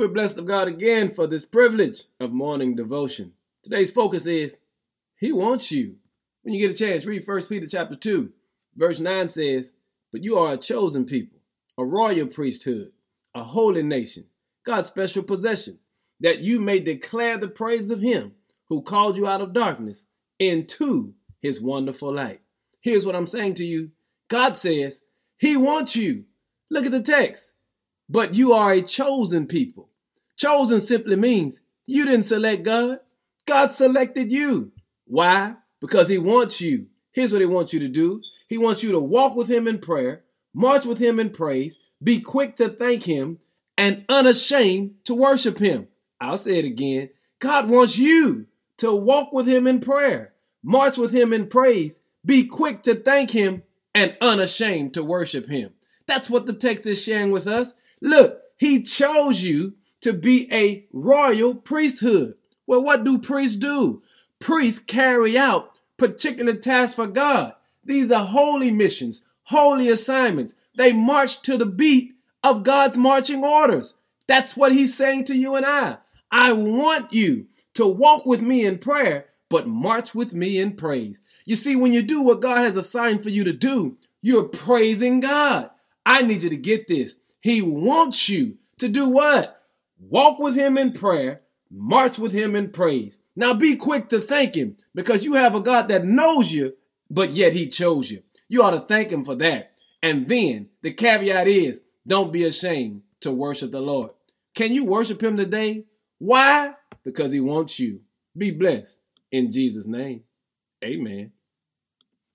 We're blessed of God again for this privilege of morning devotion. Today's focus is He wants you. When you get a chance, read 1 Peter chapter 2, verse 9 says, But you are a chosen people, a royal priesthood, a holy nation, God's special possession, that you may declare the praise of Him who called you out of darkness into His wonderful light. Here's what I'm saying to you God says He wants you. Look at the text. But you are a chosen people. Chosen simply means you didn't select God. God selected you. Why? Because he wants you. Here's what he wants you to do. He wants you to walk with him in prayer, march with him in praise, be quick to thank him, and unashamed to worship him. I'll say it again. God wants you to walk with him in prayer, march with him in praise, be quick to thank him, and unashamed to worship him. That's what the text is sharing with us. Look, he chose you to be a royal priesthood. Well, what do priests do? Priests carry out particular tasks for God. These are holy missions, holy assignments. They march to the beat of God's marching orders. That's what he's saying to you and I. I want you to walk with me in prayer, but march with me in praise. You see, when you do what God has assigned for you to do, you're praising God. I need you to get this. He wants you to do what? Walk with him in prayer, march with him in praise. Now be quick to thank him because you have a God that knows you, but yet he chose you. You ought to thank him for that. And then the caveat is don't be ashamed to worship the Lord. Can you worship him today? Why? Because he wants you. Be blessed in Jesus' name. Amen.